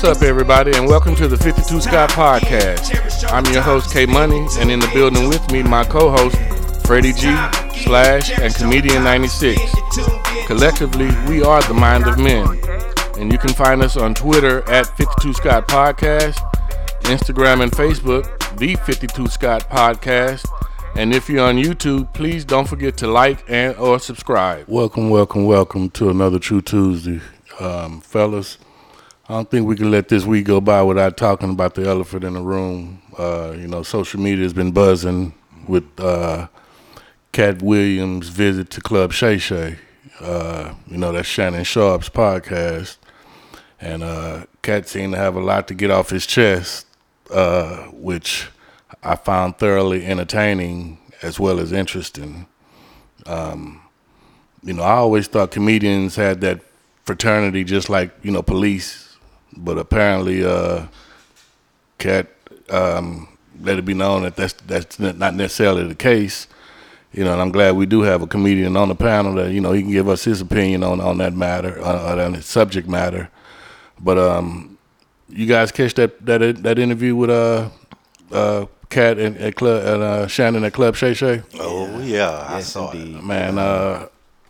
What's up, everybody, and welcome to the 52 Scott Podcast. I'm your host, K Money, and in the building with me, my co host, Freddie G, Slash, and Comedian 96. Collectively, we are the Mind of Men. And you can find us on Twitter at 52 Scott Podcast, Instagram and Facebook, The 52 Scott Podcast. And if you're on YouTube, please don't forget to like and or subscribe. Welcome, welcome, welcome to another True Tuesday, um, fellas. I don't think we can let this week go by without talking about the elephant in the room. Uh, you know, social media has been buzzing with uh, Katt Williams' visit to Club Shay Shay. Uh, you know, that's Shannon Sharpe's podcast. And uh, Katt seemed to have a lot to get off his chest, uh, which I found thoroughly entertaining as well as interesting. Um, you know, I always thought comedians had that fraternity just like, you know, police, but apparently uh, Katt um, let it be known that that's, that's not necessarily the case. You know, and I'm glad we do have a comedian on the panel that you know he can give us his opinion on on that matter, uh, on the subject matter. But um, you guys catch that that that interview with uh uh Katt and at club and uh, Shannon at Club Shay Shay? Oh yeah, I saw it. Man, uh,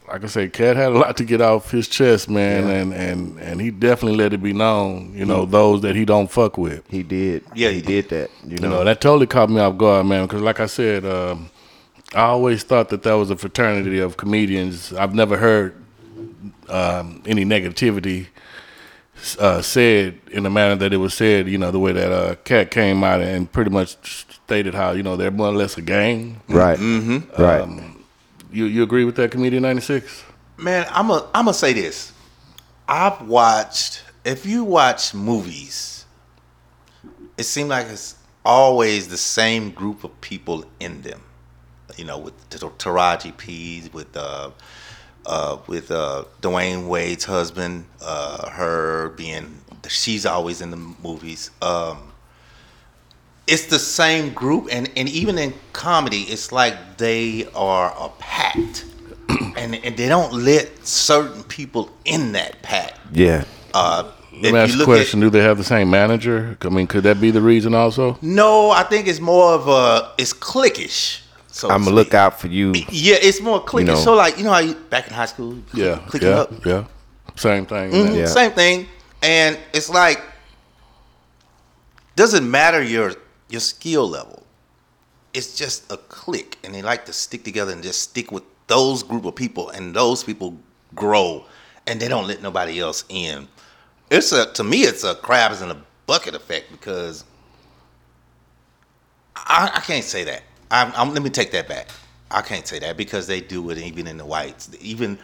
like I say, Katt had a lot to get off his chest, man, and and and he definitely let it be known, you know, those that he don't fuck with. He did. Yeah, he, he did that. You You know, know, that totally caught me off guard, man. Because, like I said, um, I always thought that that was a fraternity of comedians. I've never heard um, any negativity uh, said in the manner that it was said. You know, the way that uh, Katt came out and pretty much stated how you know they're more or less a gang. right, mm-hmm. right. You you agree with that, comedian ninety six? Man, I'm a I'm gonna say this. I've watched. If you watch movies, it seems like it's always the same group of people in them. You know, with T- Taraji P, with uh, uh, with uh, Dwyane Wade's husband, uh, her being she's always in the movies. Um, it's the same group, and, and even in comedy, it's like they are a pact, and and they don't let certain people in that pact. Yeah. Uh, Let me ask you a question: Do they have the same manager? I mean, could that be the reason also? no, I think it's more of a it's cliquish. So I'm gonna look out for you. Yeah, it's more cliquish. know. So like you know how you, back in high school, you click- Yeah, clicking yeah, up, yeah. Same thing. Mhm. Yeah. same thing. And it's like doesn't matter your your skill level. It's just a click, and they like to stick together and just stick with those group of people, and those people grow, and they don't let nobody else in. It's a to me, it's a crabs in a bucket effect because I, I can't say that. I'm, I'm, let me take that back. I can't say that because they do it even in the whites. Even,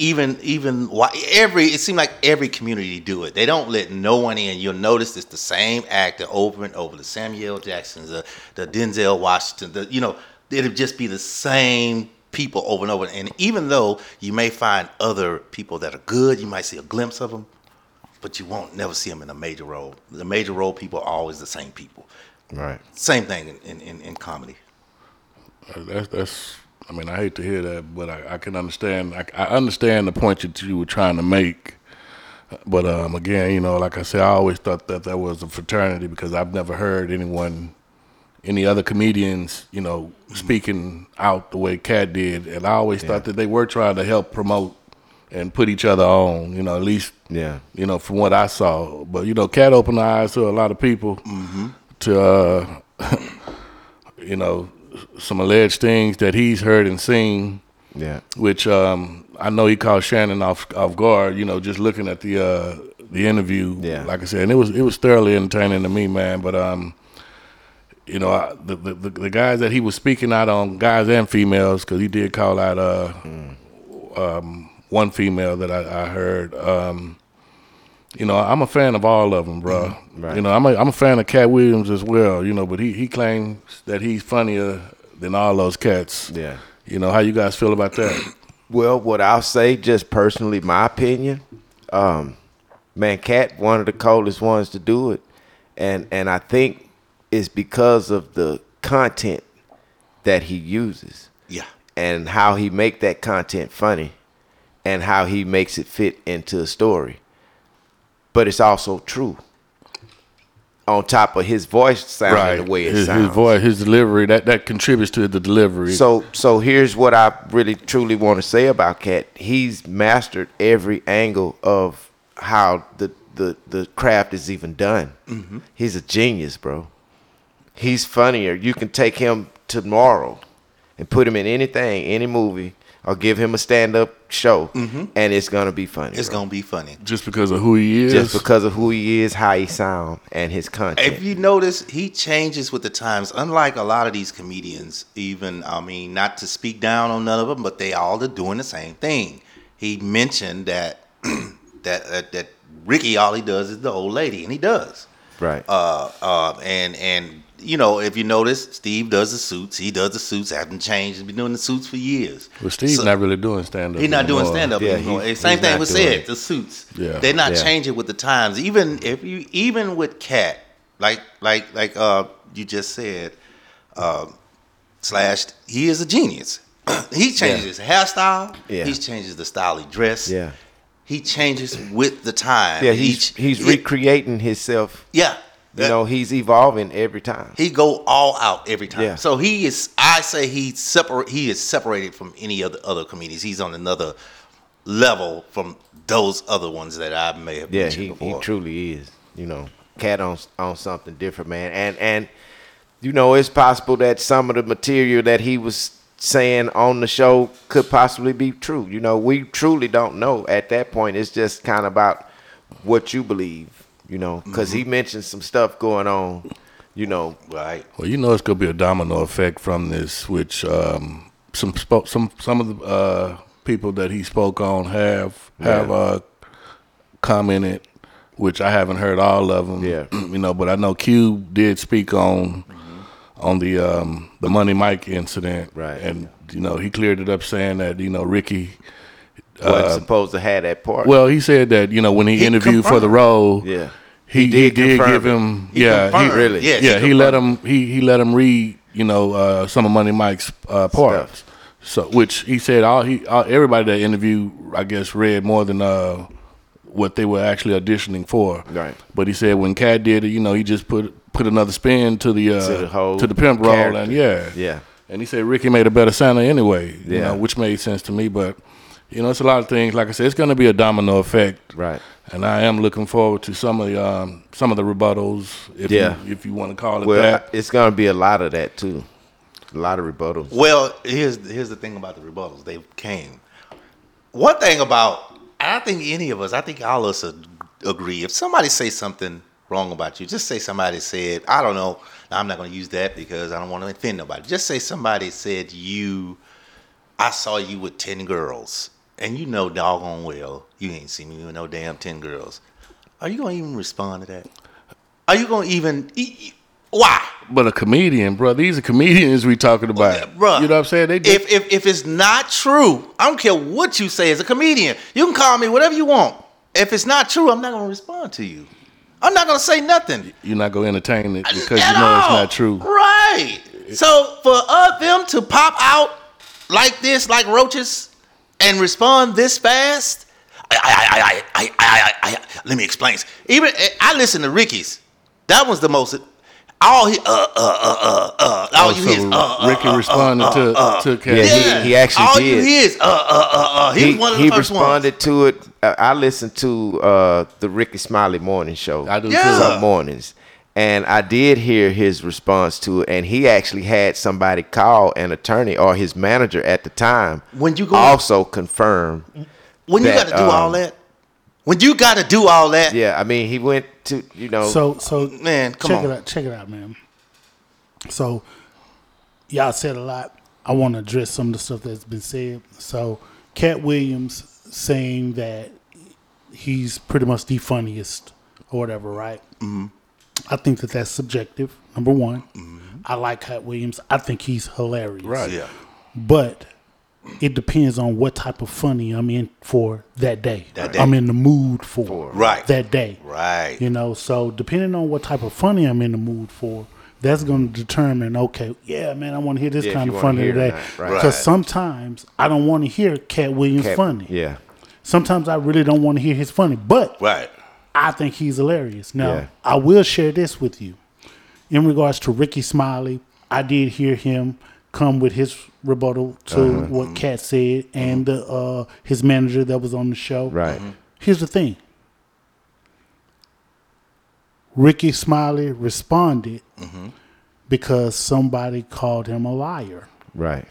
even, even whi- every. It seems like every community do it. They don't let no one in. You'll notice it's the same actor over and over. The Samuel Jacksons, the the Denzel Washington. The you know it'll just be the same people over and over. And even though you may find other people that are good, you might see a glimpse of them, but you won't never see them in a major role. The major role people are always the same people. Right. Same thing in, in, in, comedy. That's that's. I mean, I hate to hear that, but I, I can understand. I, I understand the point that you were trying to make. But um, again, you know, like I said, I always thought that that was a fraternity because I've never heard anyone, any other comedians, you know, speaking out the way Katt did, and I always thought that they were trying to help promote and put each other on. You know, at least Yeah. you know, from what I saw. But you know, Katt opened the eyes to a lot of people to, uh, you know, some alleged things that he's heard and seen, Yeah. which um, I know he caught Shannon off off guard. You know, just looking at the uh, the interview. Yeah. like I said, and it was it was thoroughly entertaining to me, man. But um, you know, I, the, the the guys that he was speaking out on, guys and females, because he did call out uh, um, one female that I, I heard. Um, you know, I'm a fan of all of them, bro. Right. You know, I'm a, I'm a fan of Katt Williams as well. You know, but he he claims that he's funnier than all those cats. Yeah. You know, how you guys feel about that? Well, what I'll say, just personally, my opinion, um, man, Katt one of the coldest ones to do it, and and I think it's because of the content that he uses Yeah. and how he make that content funny, and how he makes it fit into a story. But it's also true. On top of his voice sounding the way it his, sounds, his voice, his delivery, that that contributes to the delivery. So so here's what I really truly want to say about Katt. He's mastered every angle of how the the, the craft is even done. Mm-hmm. He's a genius, bro. He's funnier. You can take him tomorrow and put him in anything, any movie, or give him a stand up show, and it's gonna be funny. It's bro. gonna be funny. just because of who he is, just because of who he is, how he sound, and his content. If you notice, he changes with the times. Unlike a lot of these comedians, even I mean, not to speak down on none of them, but they all are doing the same thing. He mentioned that that uh, that Rickey all he does is the old lady, and he does. right. Uh, uh, and and you know, if you notice, Steve does the suits. He does the suits. Haven't changed. He's been doing the suits for years. Well, Steve's So- not really doing stand up. He's not doing stand up Yeah, anymore. he- Same thing not with doing said it. the suits. Yeah. they're not Yeah. changing with the times. Even if you, even with Katt, like like like uh you just said, uh, slash he is a genius. he changes his hairstyle. Yeah. He changes the style he dress. yeah. He changes with the time. Yeah, he's Each- he's he- recreating himself. Yeah. You know, he's evolving every time. He go all out every time. Yeah. So he is. I say he's separate. He is separated from any other other comedians. He's on another level from those other ones that I may have Yeah, he, he truly is. You know, cat on on something different, man. And and you know, it's possible that some of the material that he was saying on the show could possibly be true. You know, we truly don't know at that point. It's just kind of about what you believe. You know, because he mentioned some stuff going on. You know, right. Well, you know it's gonna be a domino effect from this, which um, some some some of the uh, people that he spoke on have have Yeah. uh, commented, which I haven't heard all of them. Yeah. you know, but I know Cube did speak on on the um, the Money Mike incident, Right. And you know he cleared it up, saying that you know Rickey. wasn't supposed to have that part. Well, he said that you know when he, He interviewed for the role, yeah, he, he did did, give him He yeah he Really? Yes, yeah, he, let him he he let him read you know uh, some of Money Mike's uh, parts. So which he said all he all, everybody that interviewed I guess read more than uh, what they were actually auditioning for. Right. But he said when Katt did it, you know, he just put put another spin to the uh, To the whole to the pimp role and yeah yeah, and he said Rickey made a better Santa anyway. You Yeah. know, which made sense to me, but. You know, it's a lot of things. Like I said, it's going to be a domino effect right. And I am looking forward to some of the um, some of the rebuttals, if Yeah. you, if you want to call it Well, that. it's gonna be a lot of that too. A lot of rebuttals. Well, here's here's the thing about the rebuttals. They came. One thing about I think any of us, I think all of us ag- agree. If somebody say something wrong about you, just say somebody said, I don't know. Now, I'm not going to use that because I don't want to offend nobody. Just say somebody said you. I saw you with ten girls, and you know doggone well you ain't seen me with no damn ten girls. Are you going to even respond to that? Are you going to even? Why? But a comedian, bro, these are comedians we talking about. bro. you know what I'm saying? They just, if, if if it's not true, I don't care what you say as a comedian. You can call me whatever you want. If it's not true, I'm not gonna respond to you. I'm not gonna say nothing. you're not going to entertain it because At you know it's not true. Right. So for uh, them to pop out like this, like roaches, and respond this fast. I, I, I, I, I, I, I, let me explain. Even eh, I listen to Rickey's. That was the most. All he, uh, uh, uh, uh, uh. All oh, you so hear is, uh, uh Rickey uh, responded uh, to uh, uh. to Yeah, yeah. He, he actually all did. All you hear is, uh, uh, uh, uh. He, he was one of the he responded to it. I listened to uh the Rickey Smiley morning show. I do yeah. too. Some mornings, and I did hear his response to it. And he actually had somebody call an attorney or his manager at the time. When you go- also confirm. When you got to do all um, that, when you got to do all that, Yeah, I mean, he went to you know. So so Man, come check on. it out, check it out, man. So y'all said a lot. I want to address some of the stuff that's been said. So Katt Williams saying that he's pretty much the funniest or whatever, right? Mm-hmm. I think that that's subjective. Number one, mm-hmm. I like Katt Williams. I think he's hilarious. Right. Yeah. But it depends on what type of funny I'm in for that day. That day. I'm in the mood for Right. that day. Right. You know, so depending on what type of funny I'm in the mood for, that's going to determine. Okay, yeah, man, I want to hear this Yeah, kind of funny hear it or today. not, right. Because Right. sometimes I don't want to hear Katt Williams Katt- funny. Yeah. Sometimes I really don't want to hear his funny, but Right. I think he's hilarious. Now, Yeah. I will share this with you. In regards to Rickey Smiley, I did hear him come with his rebuttal to Uh-huh. what Katt said and the, uh, his manager that was on the show. Right. Here's the thing Rickey Smiley responded because somebody called him a liar. Right.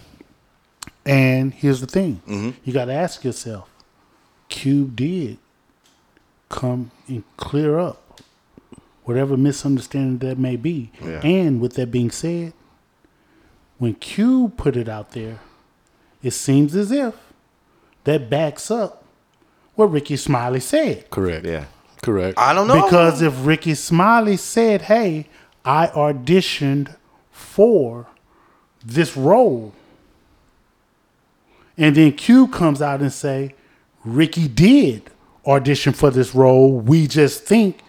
And here's the thing you got to ask yourself Cube did come and clear up whatever misunderstanding that may be. Yeah. And with that being said, when Cube put it out there, it seems as if that backs up what Rickey Smiley said. Correct. Yeah. Correct. I don't know. Because if Rickey Smiley said, "Hey, I auditioned for this role," and then Q comes out and say, "Rickey did audition for this role. We just think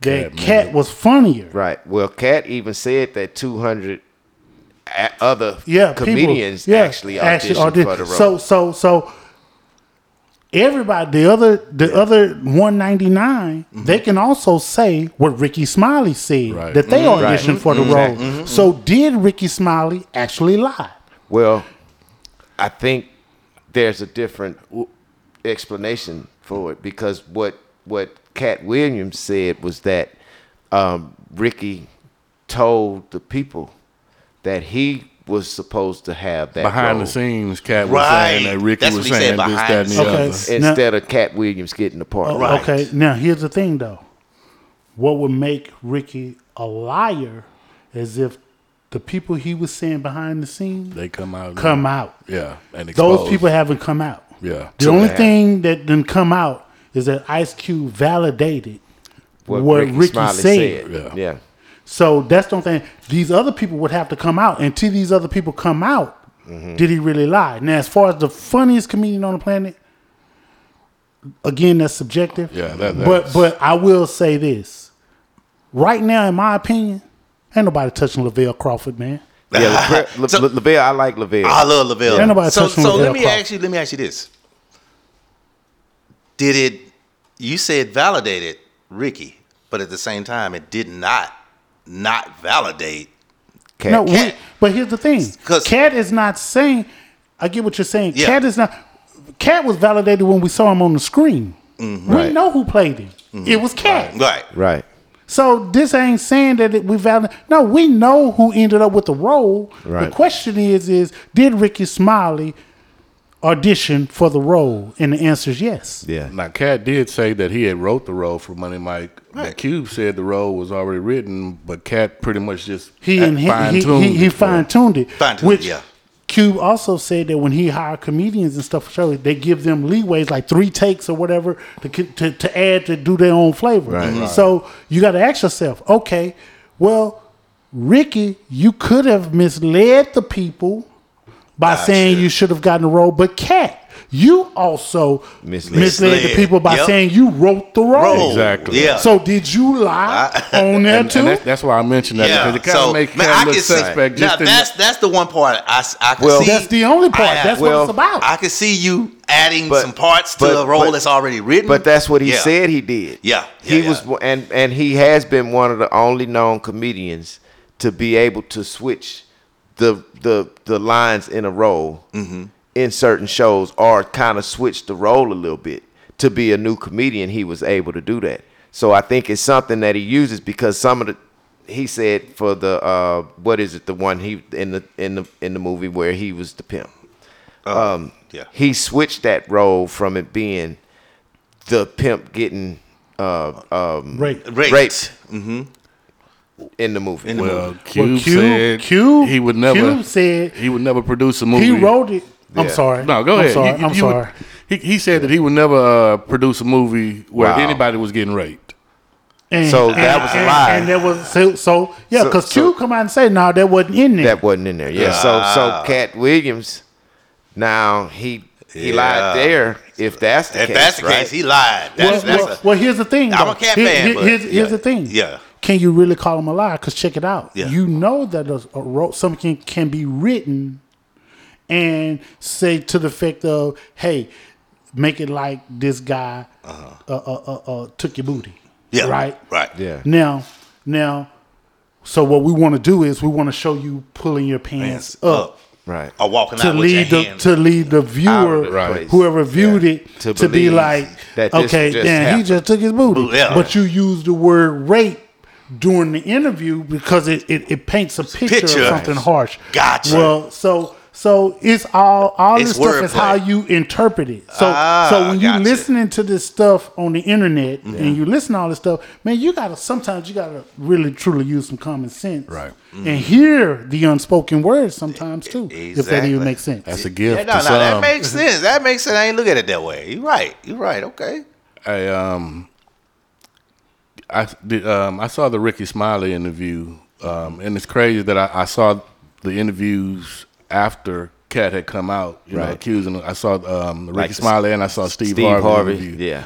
that Katt was funnier." Right. Well, Katt even said that 200 a- other Yeah, people- comedians yeah, actually auditioned audi- for the role. So, so, so. Everybody, the other, the other one ninety mm-hmm. they can also say what Rickey Smiley said Right. that they Mm-hmm. Right. auditioned for the Exactly. role. Mm-hmm. So, did Rickey Smiley actually lie? Well, I think there's a different explanation for it because what what Katt Williams said was that um, Rickey told the people that he was supposed to have that Behind role the scenes, Katt was Right. saying that Rickey That's was what he said, saying this, behind that, and the the Okay. other. Now- instead of Katt Williams getting the part. Oh, Right. Okay, now here's the thing though. What would make Rickey a liar is if the people he was saying behind the scenes They come out. come out. Yeah. And Those people haven't come out. Yeah. The So only they thing that didn't come out is that Ice Cube validated What, what, Rickey, Rickey, said. said. Yeah. yeah. So that's the only thing. These other people would have to come out. And till these other people come out, Mm-hmm. did he really lie? Now, as far as the funniest comedian on the planet, again, that's subjective. Yeah, that- but but I will say this. Right now, in my opinion, ain't nobody touching Lavell Crawford, man. Yeah, Le- Le- So- Le- Lavell, I like Lavell. I love Lavell. Ain't nobody so touching so Lavell let me Crawford. ask you. Let me ask you this. Did it? You said validated Rickey, but at the same time, it did not not validate. Katt. No, we, Katt- but here's the thing. Katt is not saying. I get what you're saying. Yeah. Katt is not. Katt was validated when we saw him on the screen. We Right. know who played him. Mm-hmm. It was Katt. Right. right. So this ain't saying that it, we valid. No, we know who ended up with the role. Right. The question is, is did Rickey Smiley audition for the role? And the answer is yes. Yeah. Now, Katt did say that he had wrote the role for Money Mike. But Cube said the role was already written, but Katt pretty much just He and he he, fine-tuned he, he it fine tuned it. Fine-tuned it, which yeah. Cube also said that when he hired comedians and stuff for shows, they give them leeways like three takes or whatever to to, to add to do their own flavor. Right. Mm-hmm. Right. So you got to ask yourself, okay, well, Rickey, you could have misled the people by Gotcha. saying you should have gotten a role, but Katt, you also Misled. misled, the people by Yep. saying you wrote the role. Role. Exactly. Yeah. So did you lie on there And, too? and that, that's why I mentioned that yeah. because it kind of So makes man, Katt look can see. suspect. Now Just in- that's that's the one part I can Well- see. That's the only part. I- That's I- what it's about. I can see you adding But- some parts to but- a role but- that's already written. But that's what he Yeah. said he did. Yeah, he yeah, was, and and he has been one of the only known comedians to be able to switch the the the lines in a role Mm-hmm. In certain shows, or kind of switch the role a little bit to be a new comedian. He was able to do that. So I think it's something that he uses because some of the he said for the uh what is it the one he in the in the in the movie where he was the pimp um, yeah. he switched that role from it being the pimp getting uh, um, Right. Raped. raped Mm-hmm. in the movie. the well, movie. Cube, Well, Cube- said Cube- he would never. Cube said he would never produce a movie. He wrote it. I'm sorry. No, go I'm ahead. Sorry. You- I'm you would- sorry. he, he said that he would never uh, produce a movie where Wow. anybody was getting raped. And, So that was a and- lie. And there was so, so yeah, because so- Q come out and say no, that wasn't in there. That wasn't in there. Yeah. So so Katt Williams, now he he Yeah. lied there. If that's the If case, that's the right? case, he lied. well, That's, that's well, a, well, here's the thing. I'm a Katt Here- fan, here- but here's, yeah, here's the thing. yeah. Can you really call him a liar? Because check it out. Yeah. You know that a, a ro- something can be written and say to the effect of, "Hey, make it like this guy uh, uh, uh, uh, took your booty." Uh-huh. yeah, Right. right. Yeah. Now, now, so what we want to do is we want to show you pulling your pants, Hands up. up. Right. Or walking To out with your lead the to lead the viewer, the whoever viewed Yeah. it, To to, be like, that okay, just then he just took his booty. Yeah. But you use the word rape during the interview because it, it, it paints a picture, picture. of something harsh. Gotcha. Well, so so it's all all It's this stuff is wordplay. how you interpret it. So Ah, so when you're listening to this stuff on the internet and you listen to all this stuff, man, you gotta sometimes you gotta really truly use some common sense, Right. And hear the unspoken words sometimes too, if that even makes sense. That's a gift Yeah, no, to no, some. that makes sense. That makes sense. I ain't look at it that way. You're right. You're right. Okay. I um, I did, um, I saw the Rickey Smiley interview, um, and it's crazy that I, I saw the interviews after Katt had come out, you know, accusing. him. I saw um, Rickey Like Smiley and I saw Steve, Steve Harvey, Harvey. interview. Yeah.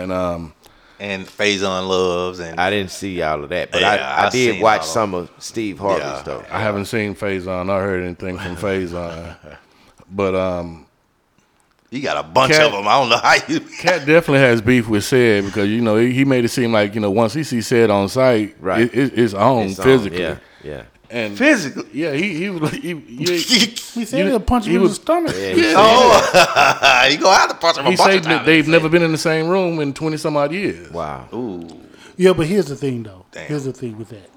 and um, And Faizon loves and I didn't see all of that, but Yeah, I, I I did watch of some of Steve Harvey's Yeah. stuff. I haven't seen Faizon or heard anything from Faizon, but um, you got a bunch Katt- of them. I don't know how you. Katt definitely has beef with Said because you know he, he made it seem like you know once he sees Said on site, Right. it, it, it's on It's on, physically. Yeah. Yeah. And Physically. yeah, he he was like he, he, He said You- he'll punch him he in was- the stomach. Yeah, he Oh, you gonna have to punch him a he bunch said of that times. they've never been in the same room in twenty some odd years. Wow. Ooh. Yeah, but here's the thing, though. Damn. Here's the thing with that.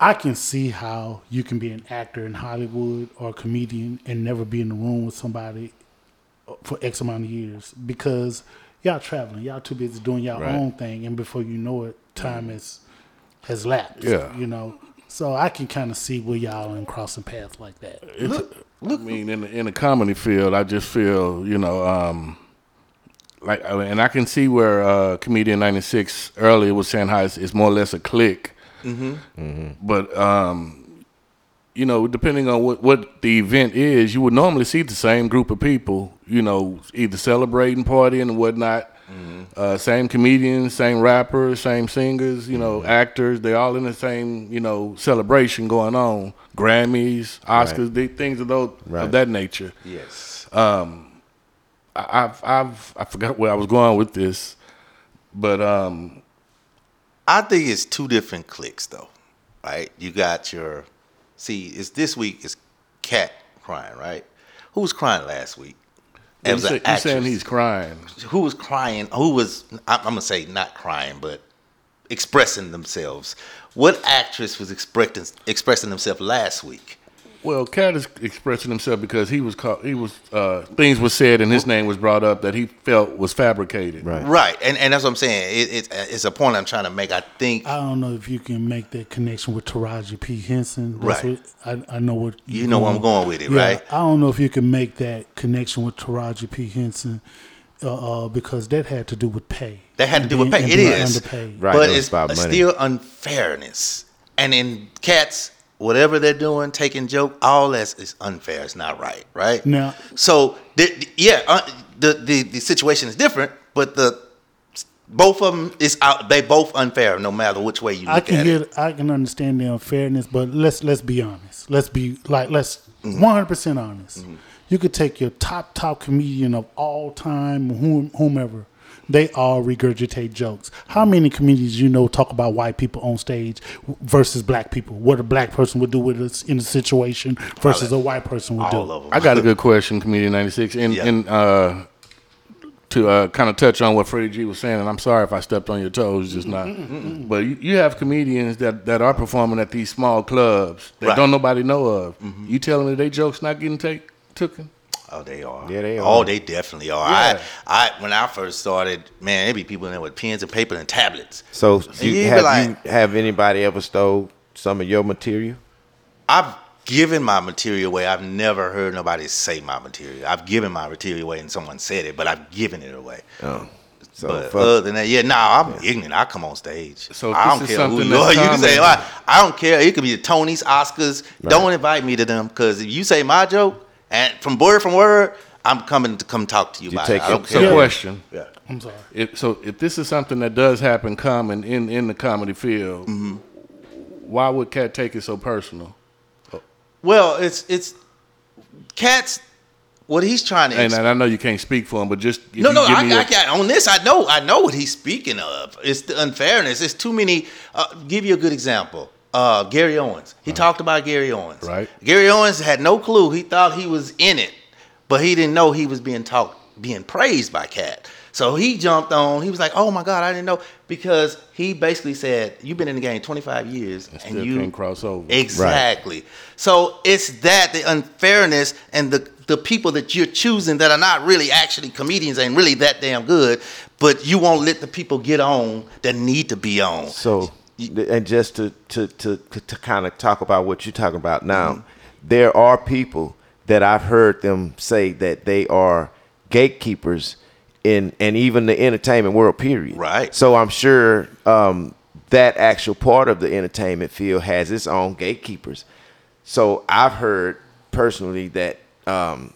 I can see how you can be an actor in Hollywood or a comedian and never be in the room with somebody for X amount of years because y'all traveling, y'all too busy doing y'all Right. own thing, and before you know it, time mm. has has lapsed. Yeah. you know. So I can kind of see where y'all in crossing paths like that. It's, I mean, in the, in the comedy field, I just feel you know, um, like, and I can see where uh, comedian ninety six earlier was saying how it's, it's more or less a clique, mm-hmm. but um, you know, depending on what what the event is, you would normally see the same group of people, you know, either celebrating, partying, and whatnot. Uh, same comedians, same rappers, same singers, you know, actors. They all in the same, you know, celebration going on. Grammys, Oscars, the things of those Right. of that nature. Yes. I- I've I've I forgot where I was going with this, but um, I think it's two different cliques though, right? You got your see, it's this week is Katt crying, right? Who was crying last week? It you, was say, an you saying he's crying. who was crying? Who was I'm, I'm gonna say not crying, but expressing themselves. What actress was expressing expressing themselves last week? Well, Katt is expressing himself because he was caught. He was uh, things were said and his name was brought up that he felt was fabricated. Right. Right, and and that's what I'm saying. It, it's it's a point I'm trying to make. I think I don't know if you can make that connection with Taraji P Henson. That's Right. What, I, I know what You know where I'm going with it, right? I don't know if you can make that connection with Taraji P Henson uh, uh, because that had to do with pay. that had to do with pay. and It being is, underpaid. Right. but it it's about still unfairness. And in cats, whatever they're doing, taking joke, all that is unfair. It's not right, right? Now- so the, yeah, uh, the, the the situation is different, but the both of them is out. They both unfair, no matter which way you look I can at it. I can understand the unfairness, but let's let's be honest. Let's be like let's Mm-hmm. one hundred percent honest. You could take your top top comedian of all time, whom, whomever. They all regurgitate jokes. How many comedians you know talk about white people on stage versus black people? What a black person would do with us in a situation versus a white person would All do. of them. I got a good question, comedian ninety six, and Yeah. and uh, to uh, kind of touch on what Freddie G was saying, and I'm sorry if I stepped on your toes just now, but you, you have comedians that, that are performing at these small clubs that Right. don't nobody know of. You telling me they jokes not getting take taken? Oh, they are. Yeah, they oh, are. Oh, they definitely are. Yeah. I, I, when I first started, man, there be people in there with pens and paper and tablets. So you you, have like- you have anybody ever stole some of your material? I've given my material away. I've never heard nobody say my material. I've given my material away and someone said it, but I've given it away. Oh. So but fuck- other than that, yeah, nah, I'm ignorant. I come on stage. So I this don't is care who something you are. You can say common- I, I don't care. It could be the Tonys, Oscars. Don't invite me to them because if you say my joke and from word from word, I'm coming to come talk to you, You about take it. I don't it- So care. question. Yeah. I'm sorry. If, so if this is something that does happen common in, in the comedy field, Mm-hmm. why would Katt take it so personal? Well, it's it's cats. What he's trying to And, and I know you can't speak for him, but just if no, you no. give I, me a- I got on this. I know. I know what he's speaking of. It's the unfairness. It's too many. Uh, give you a good example. Uh, Gary Owens. He talked about Gary Owens. Right. Gary Owens had no clue. He thought he was in it, but he didn't know he was being talked, being praised by Katt. So he jumped on. He was like, "Oh my God, I didn't know," because he basically said, "You've been in the game 25 years, and, still you can't cross over." Exactly. So it's that the unfairness and the the people that you're choosing that are not really actually comedians ain't really that damn good, but you won't let the people get on that need to be on. So, and just to to to to kind of talk about what you're talking about now, there are people that I've heard them say that they are gatekeepers in and even the entertainment world. Period. Right. So I'm sure um, that actual part of the entertainment field has its own gatekeepers. So I've heard personally that um,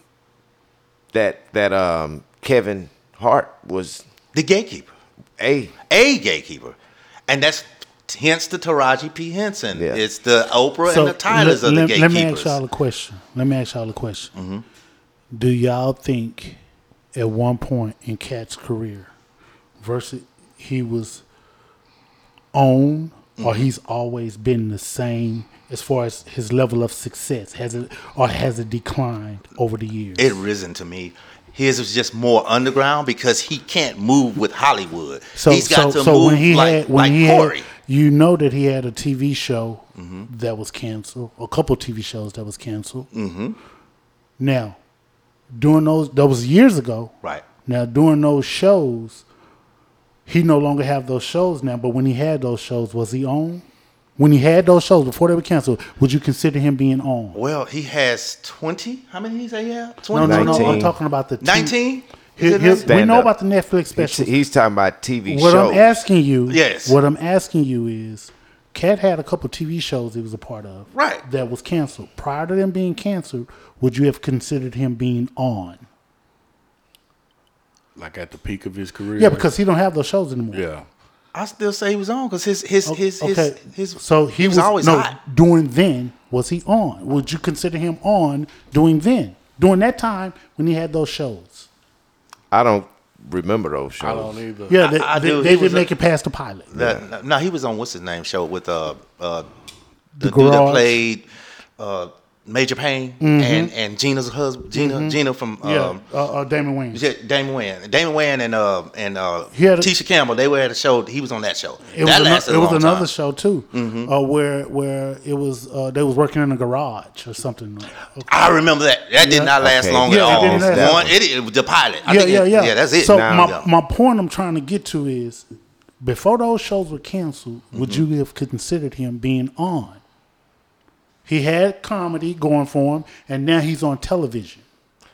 that that um, Kevin Hart was The gatekeeper, a a gatekeeper, and that's hence the Taraji P Henson. Yeah. It's the Oprah and the Tylers let, of the let- gatekeepers. let me ask y'all a question. Let me ask y'all a question. Mm-hmm. Do y'all think at one point in Katt's career, versus he was on, Mm-hmm. or he's always been the same as far as his level of success? Has it or has it declined over the years? it risen to me. His was just more underground because he can't move with Hollywood. So, He's got so, to so move when he like, had when like he Corey. had, you know that he had a TV show Mm-hmm. that was canceled, a couple TV shows that was canceled. Mm-hmm. Now, during those, that was years ago. Right. Now, during those shows, he no longer have those shows now. But when he had those shows, was he on? When he had those shows before they were canceled, would you consider him being on? Well, he has 20. How many did he say he had? No, 20? no, no. I'm talking about the two- 19? Here- Is it here's- 19? we know Stand-up. about the Netflix he's, he's talking about TV What shows. I'm asking you, Yes. What I'm asking you is, Katt had a couple TV shows he was a part of, Right. That was canceled. Prior to them being canceled, would you have considered him being on? like at the peak of his career. Yeah, because he don't have those shows anymore. yeah, I still say he was on because his his his, his okay. his so he, was, always no hot. doing then. Was he on? Would you consider him on doing then? During that time when he had those shows? I don't remember those shows. I don't either. Yeah, they, I they, do. they He didn't was a- make it past the pilot. That, No, he was on what's his name show with uh uh the, The dude that Garage. played uh Major Payne and and Gina's husband Gina Gina from Mm-hmm. yeah, um, uh, uh, Damon Wayans. yeah, Damon Wayne, Damon Wayne, and uh and uh He had a- Tisha Campbell. They were at a show. He was on that show. It was, that ano- lasted it a was long another time. show too, uh, where where it was uh, they was working in a garage or something. Okay. I remember that. That Yeah. did not last Okay. long Yeah, at it all. didn't last One, it, it was the pilot. I yeah, think yeah, it- yeah, yeah. That's it. So Now- my Yeah. my point I'm trying to get to is, before those shows were canceled, would Mm-hmm. you have considered him being on? He had comedy going for him, and now he's on television.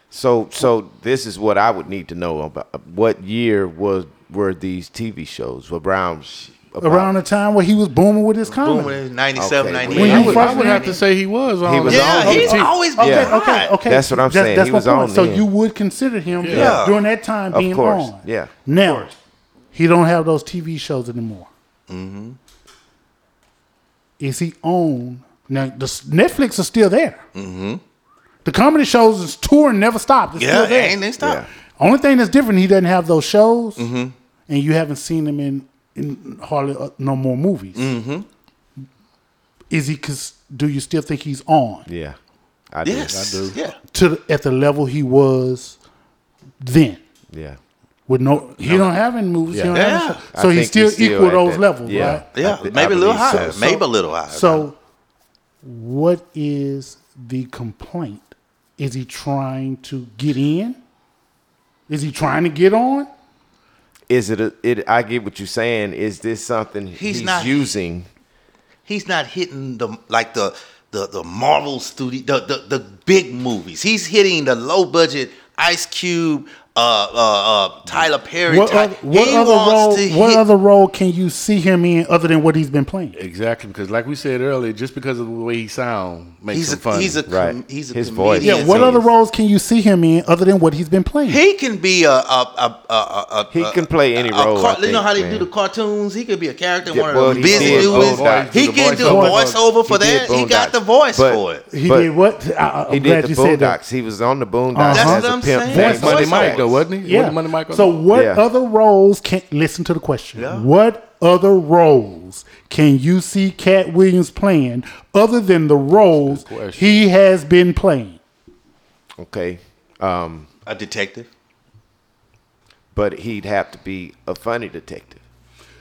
So, so this is what I would need to know about. What year was were these TV shows around? about- Around the time where he was booming with his comedy. Boom, in 97, Okay. 98. When I he would, first I would have to say he was on. He was yeah, on. he's Okay. always been Okay, Yeah. okay, hot. okay. That's what I'm saying. That's He my was point. on So then. you would consider him Yeah. during that time Of being course, on. yeah. Now he don't have those TV shows anymore. Mm-hmm. Is he on? Now the Netflix is still there. Mm-hmm. The comedy shows is touring never stopped. It's Yeah, still there. ain't they stop. Yeah. Only thing that's different, he doesn't have those shows, Mm-hmm. and you haven't seen him in in hardly uh, no more movies. Mm-hmm. Is he? Cause do you still think he's on Yeah, I do. Yes, I do. Yeah, to the, at the level he was then? Yeah, With no, he don't have any movies. He Yeah. don't have any Yeah. I so he's still he's still equal at those that- levels, yeah. right? yeah. I maybe I a little higher. so. maybe a little higher. So, what is the complaint? Is he trying to get in? Is he trying to get on? is it? A, it? I get what you're saying. Is this something he's, not- using? he's not hitting the like the the the Marvel studio, the, the the big movies. He's hitting the low budget Ice Cube, uh, uh, uh, Tyler Perry. What, type. other, what he other wants role? to What hit- other role can you see him in other than what he's been playing? Exactly, because like we said earlier, just because of the way he sounds makes He's him a funny. he's a Right. com- he's a His comedian. voice. Yeah. What so other roles can you see him in other than what he's been playing? He can be a a a a, a, a He can play any a role, car- I you know how they man. do the cartoons. He could be a character in Yeah, one well, of the he busy did movies. Boondocks. He The can do voiceover. voiceover for that. He got the voice for it. he did what? I, I, I'm He glad did the you said that. Boondocks. He was on the Boondocks That's what a I'm saying. That's Voice Money voiceovers. Mike though, wasn't he? Yeah. Wasn't Money Mike so what Yeah. other roles can listen to the question? Yeah. What other roles can you see Katt Williams playing other than the roles he has been playing? Okay. Um, A detective. but he'd have to be a funny detective.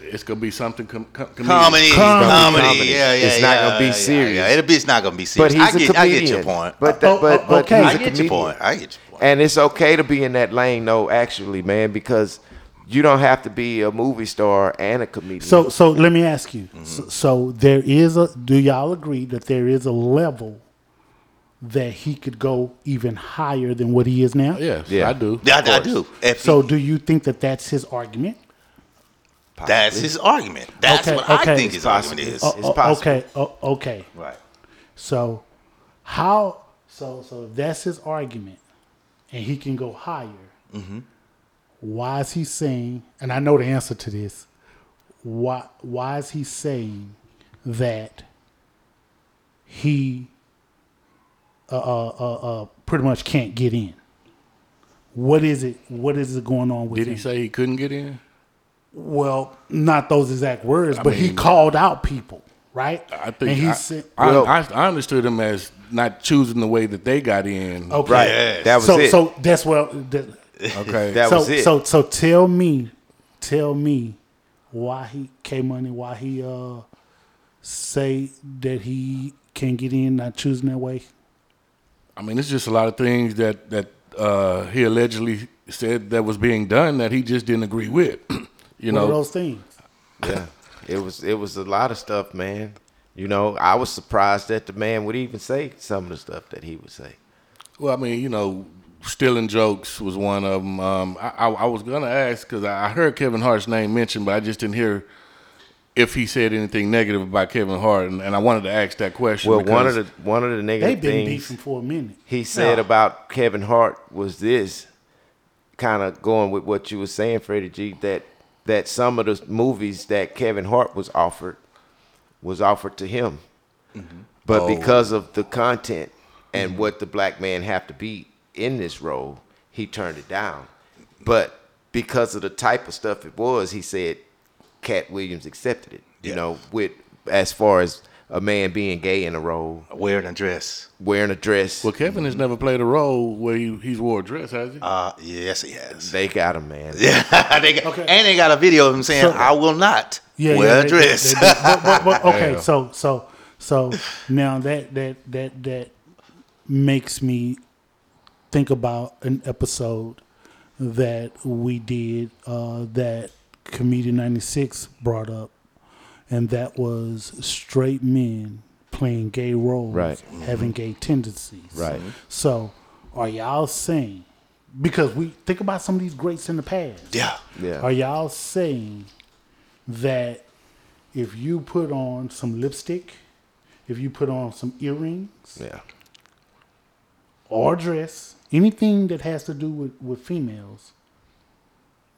It's gonna be something com- com- comedic. Comedy, Comedy. comedy, Comedy. yeah, yeah. It's not yeah, gonna be yeah, serious. Yeah, It'll be, it's not gonna be serious. But serious. he's I a get, comedian. I get your point. But, Oh, that, but, oh, but okay. he's I a get your point. I get your point. And it's okay to be in that lane, though. Actually, man, because you don't have to be a movie star and a comedian. So so let me ask you. Mm-hmm. So, so there is a do y'all agree that there is a level that he could go even higher than what he is now? Yes, Yeah. I do. Yeah, I, I do. If So do you think that that's his argument? that's his argument. That's Okay, what I think his argument is. Oh, It's oh, possible. okay. Oh, okay. right. So how so so that's his argument and he can go higher. Mm-hmm. Why is he saying and I know the answer to this. Why why is he saying that he uh, uh, uh, uh, pretty much can't get in? What is it? What is it going on with Did him? he say he couldn't get in? Well, not those exact words, but he called out people, right? I think and he I, said, I, Well- I, I understood him as not choosing the way that they got in. okay, right, Yes. that was so it. so that's well. That, Okay. That so was it. so so tell me, tell me why he K Money, why he uh say that he can't get in not choosing that way. I mean, it's just a lot of things that that uh, he allegedly said that was being done that he just didn't agree with. you What are know, those things? yeah, it was it was a lot of stuff, man. You know, I was surprised that the man would even say some of the stuff that he would say. Well, I mean, you know, stealing jokes was one of them. Um, I, I, I was gonna ask because I heard Kevin Hart's name mentioned, but I just didn't hear if he said anything negative about Kevin Hart, and, and I wanted to ask that question. Well, one of the one of the They've negative been things beefing for a minute. he said Yeah. about Kevin Hart was this kind of going with what you were saying, Freddie G. That that some of the movies that Kevin Hart was offered was offered to him, but because of the content and what the black man have to be in this role, he turned it down. But because of the type of stuff it was, he said Katt Williams accepted it. You know, with as far as a man being gay in a role, Wearing a dress. wearing a dress. well, Kevin has never played a role where he, he's wore a dress, has he? Uh, yes, he has. They got him, man. Yeah, they got, Okay. and they got a video of him saying, So- "I will not Yeah, wear yeah, a they- dress." they- they- but- but- but- okay, Yeah. so so so now that that that that makes me think about an episode that we did uh, that comedian 96 brought up and that was straight men playing gay roles Right. having gay tendencies Right. so are y'all saying because we think about some of these greats in the past yeah, Yeah. are y'all saying that if you put on some lipstick, if you put on some earrings Yeah. or dress, anything that has to do with, with females,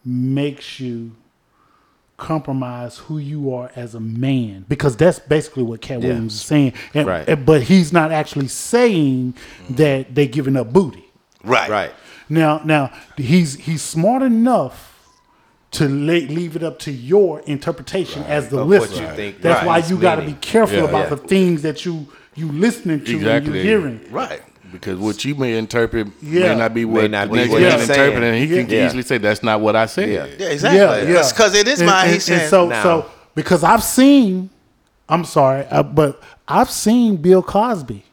makes you compromise who you are as a man? Because that's basically what Katt Yeah. Williams is saying. And, Right. and- but he's not actually saying that they're giving up booty. right, Right. Now, now he's he's smart enough to lay, leave it up to your interpretation as the Of listener. you think That's right. why it's you got to be careful Yeah. about Yeah. the things that you you listening to Exactly. and you hearing. right. because what you may interpret Yeah. may not be what not the be what man he's interpreting, saying. he can Yeah. easily say that's not what I said. Yeah. Yeah, exactly. Yeah, yeah. Because it is And- mine. and- He's and so Now- so because I've seen, I'm sorry, uh, but I've seen Bill Cosby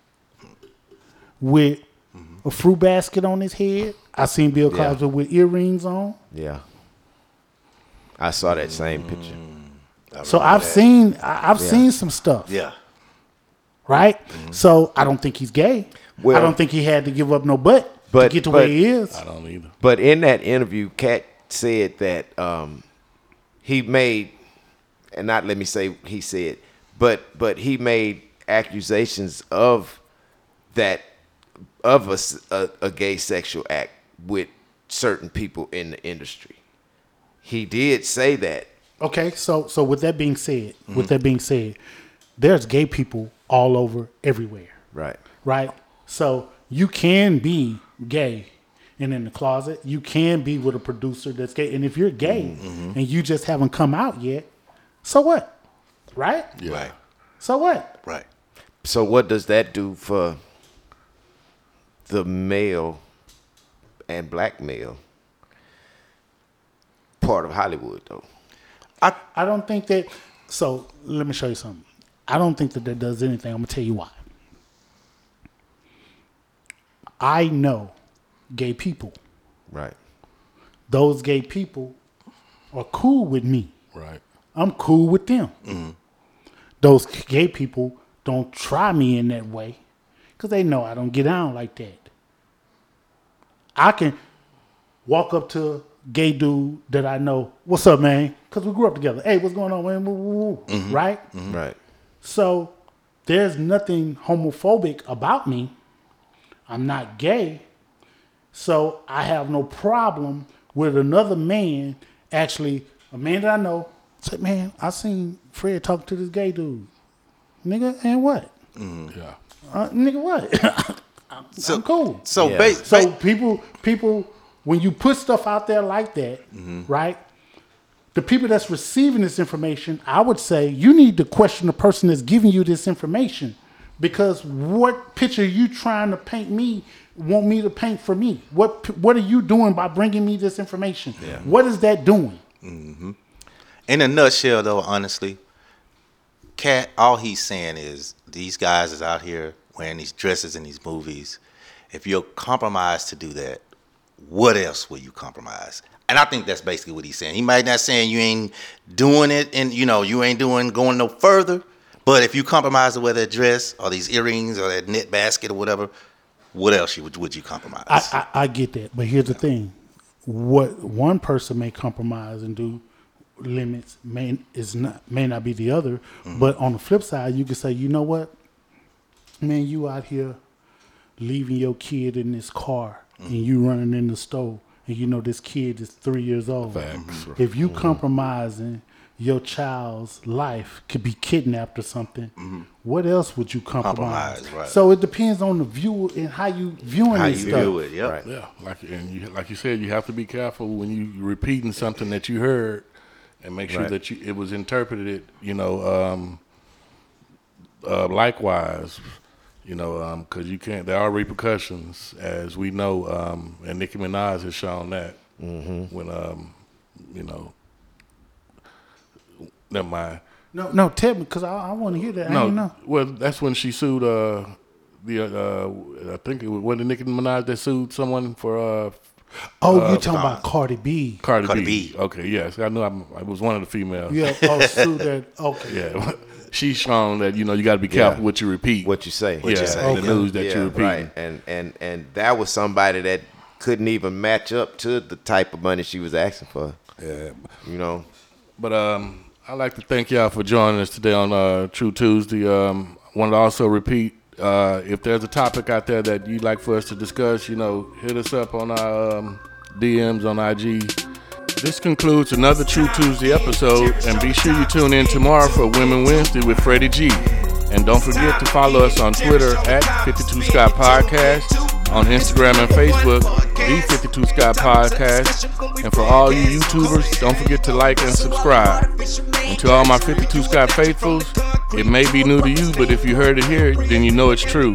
with a fruit basket on his head. I've seen Bill Yeah. Cosby with earrings on. Yeah. I saw that same picture. So I've seen I- I've Yeah. seen some stuff. yeah, right? So I don't think he's gay. Well- I don't think he had to give up no butt But- to get to but- where he is. I don't either. But in that interview, Katt said that um, he made, and not let me say he said, but but he made accusations of that of a, s- a- a gay sexual act with certain people in the industry. He did say that. Okay, so so with that being said, with that being said, there's gay people all over everywhere. Right. right? So you can be gay and in the closet. You can be with a producer that's gay. And if you're gay Mm-hmm. and you just haven't come out yet, so what? Right? Yeah. Right. So what? Right. So what does that do for the male and black male part of Hollywood though? I I don't think that. So let me show you something. I don't think that that does anything. I'm gonna tell you why. I know gay people. Right. Those gay people are cool with me. Right. I'm cool with them. Mm-hmm. Those gay people don't try me in that way because they know I don't get down like that. I can walk up to a gay dude that I know, what's up, man? Because we grew up together. Hey, what's going on, man? Woo, woo, woo. Mm-hmm. Right? Mm-hmm. Right. So there's nothing homophobic about me. I'm not gay. So I have no problem with another man, actually, a man that I know, say, man, I seen Fred talk to this gay dude. Nigga, and what? Mm-hmm. Yeah. Uh, nigga, what? I'm, So- I'm cool. So, Yeah. ba- So ba- people, people, when you put stuff out there like that, mm-hmm. right? The people that's receiving this information, I would say you need to question the person that's giving you this information, because what picture you trying to paint me? Want me to paint for me? What What are you doing by bringing me this information? What is that doing? Mm-hmm. in a nutshell, though, honestly, Cat, all he's saying is these guys is out here wearing these dresses in these movies. If you're compromised to do that, what else will you compromise? And I think that's basically what he's saying. He might not saying you ain't doing it, and you know you ain't doing going no further. But if you compromise the wear that dress or these earrings or that knit basket or whatever, what else you, would would you compromise? I, I, I get that, but here's the thing: what one person may compromise and do limits may is not may not be the other. Mm-hmm. But on the flip side, you can say, you know what, man, you out here leaving your kid in this car and you running in the store, and you know this kid is three years old. Facts. If you compromising your child's life could be kidnapped or something, what else would you compromise? Compromise, right. So it depends on the view and how you viewing How you this stuff. view it, yep. Right. Yeah, like and you, like you said, you have to be careful when you repeating something that you heard, and make sure Right. that you it was interpreted. You know, um, uh, likewise, you know, because you can't. There are repercussions, as we know, um, and Nicki Minaj has shown that when, um, you know, never mind. No, no, tell me because I, I want to hear that. I No, didn't know. well, that's when she sued. Uh, the uh, I think it was, was it Nicki Minaj that sued someone for uh, Oh, you talking about Cardi B? Cardi, Cardi B. B. Okay, yes, I knew I'm, I was one of the females. Yeah. Oh, sue that. Okay. yeah. She's shown that you know you got to be careful Yeah. what you repeat. What you say. What yeah, you say. the news that yeah, you repeat. right. And and and that was somebody that couldn't even match up to the type of money she was asking for. Yeah. You know. But um, I'd like to thank y'all for joining us today on uh, True Tuesday. Um, I wanted to also repeat uh, if there's a topic out there that you'd like for us to discuss, you know, hit us up on our um, DMs on IG. This concludes another True Tuesday episode, and be sure you tune in tomorrow for Women Wednesday with Freddie G. And don't forget to follow us on Twitter at 52 Scott Podcast, on Instagram and Facebook, the 52 Scott Podcast. And for all you YouTubers, don't forget to like and subscribe. And to all my 52 Scott faithfuls, it may be new to you, but if you heard it here, then you know it's true.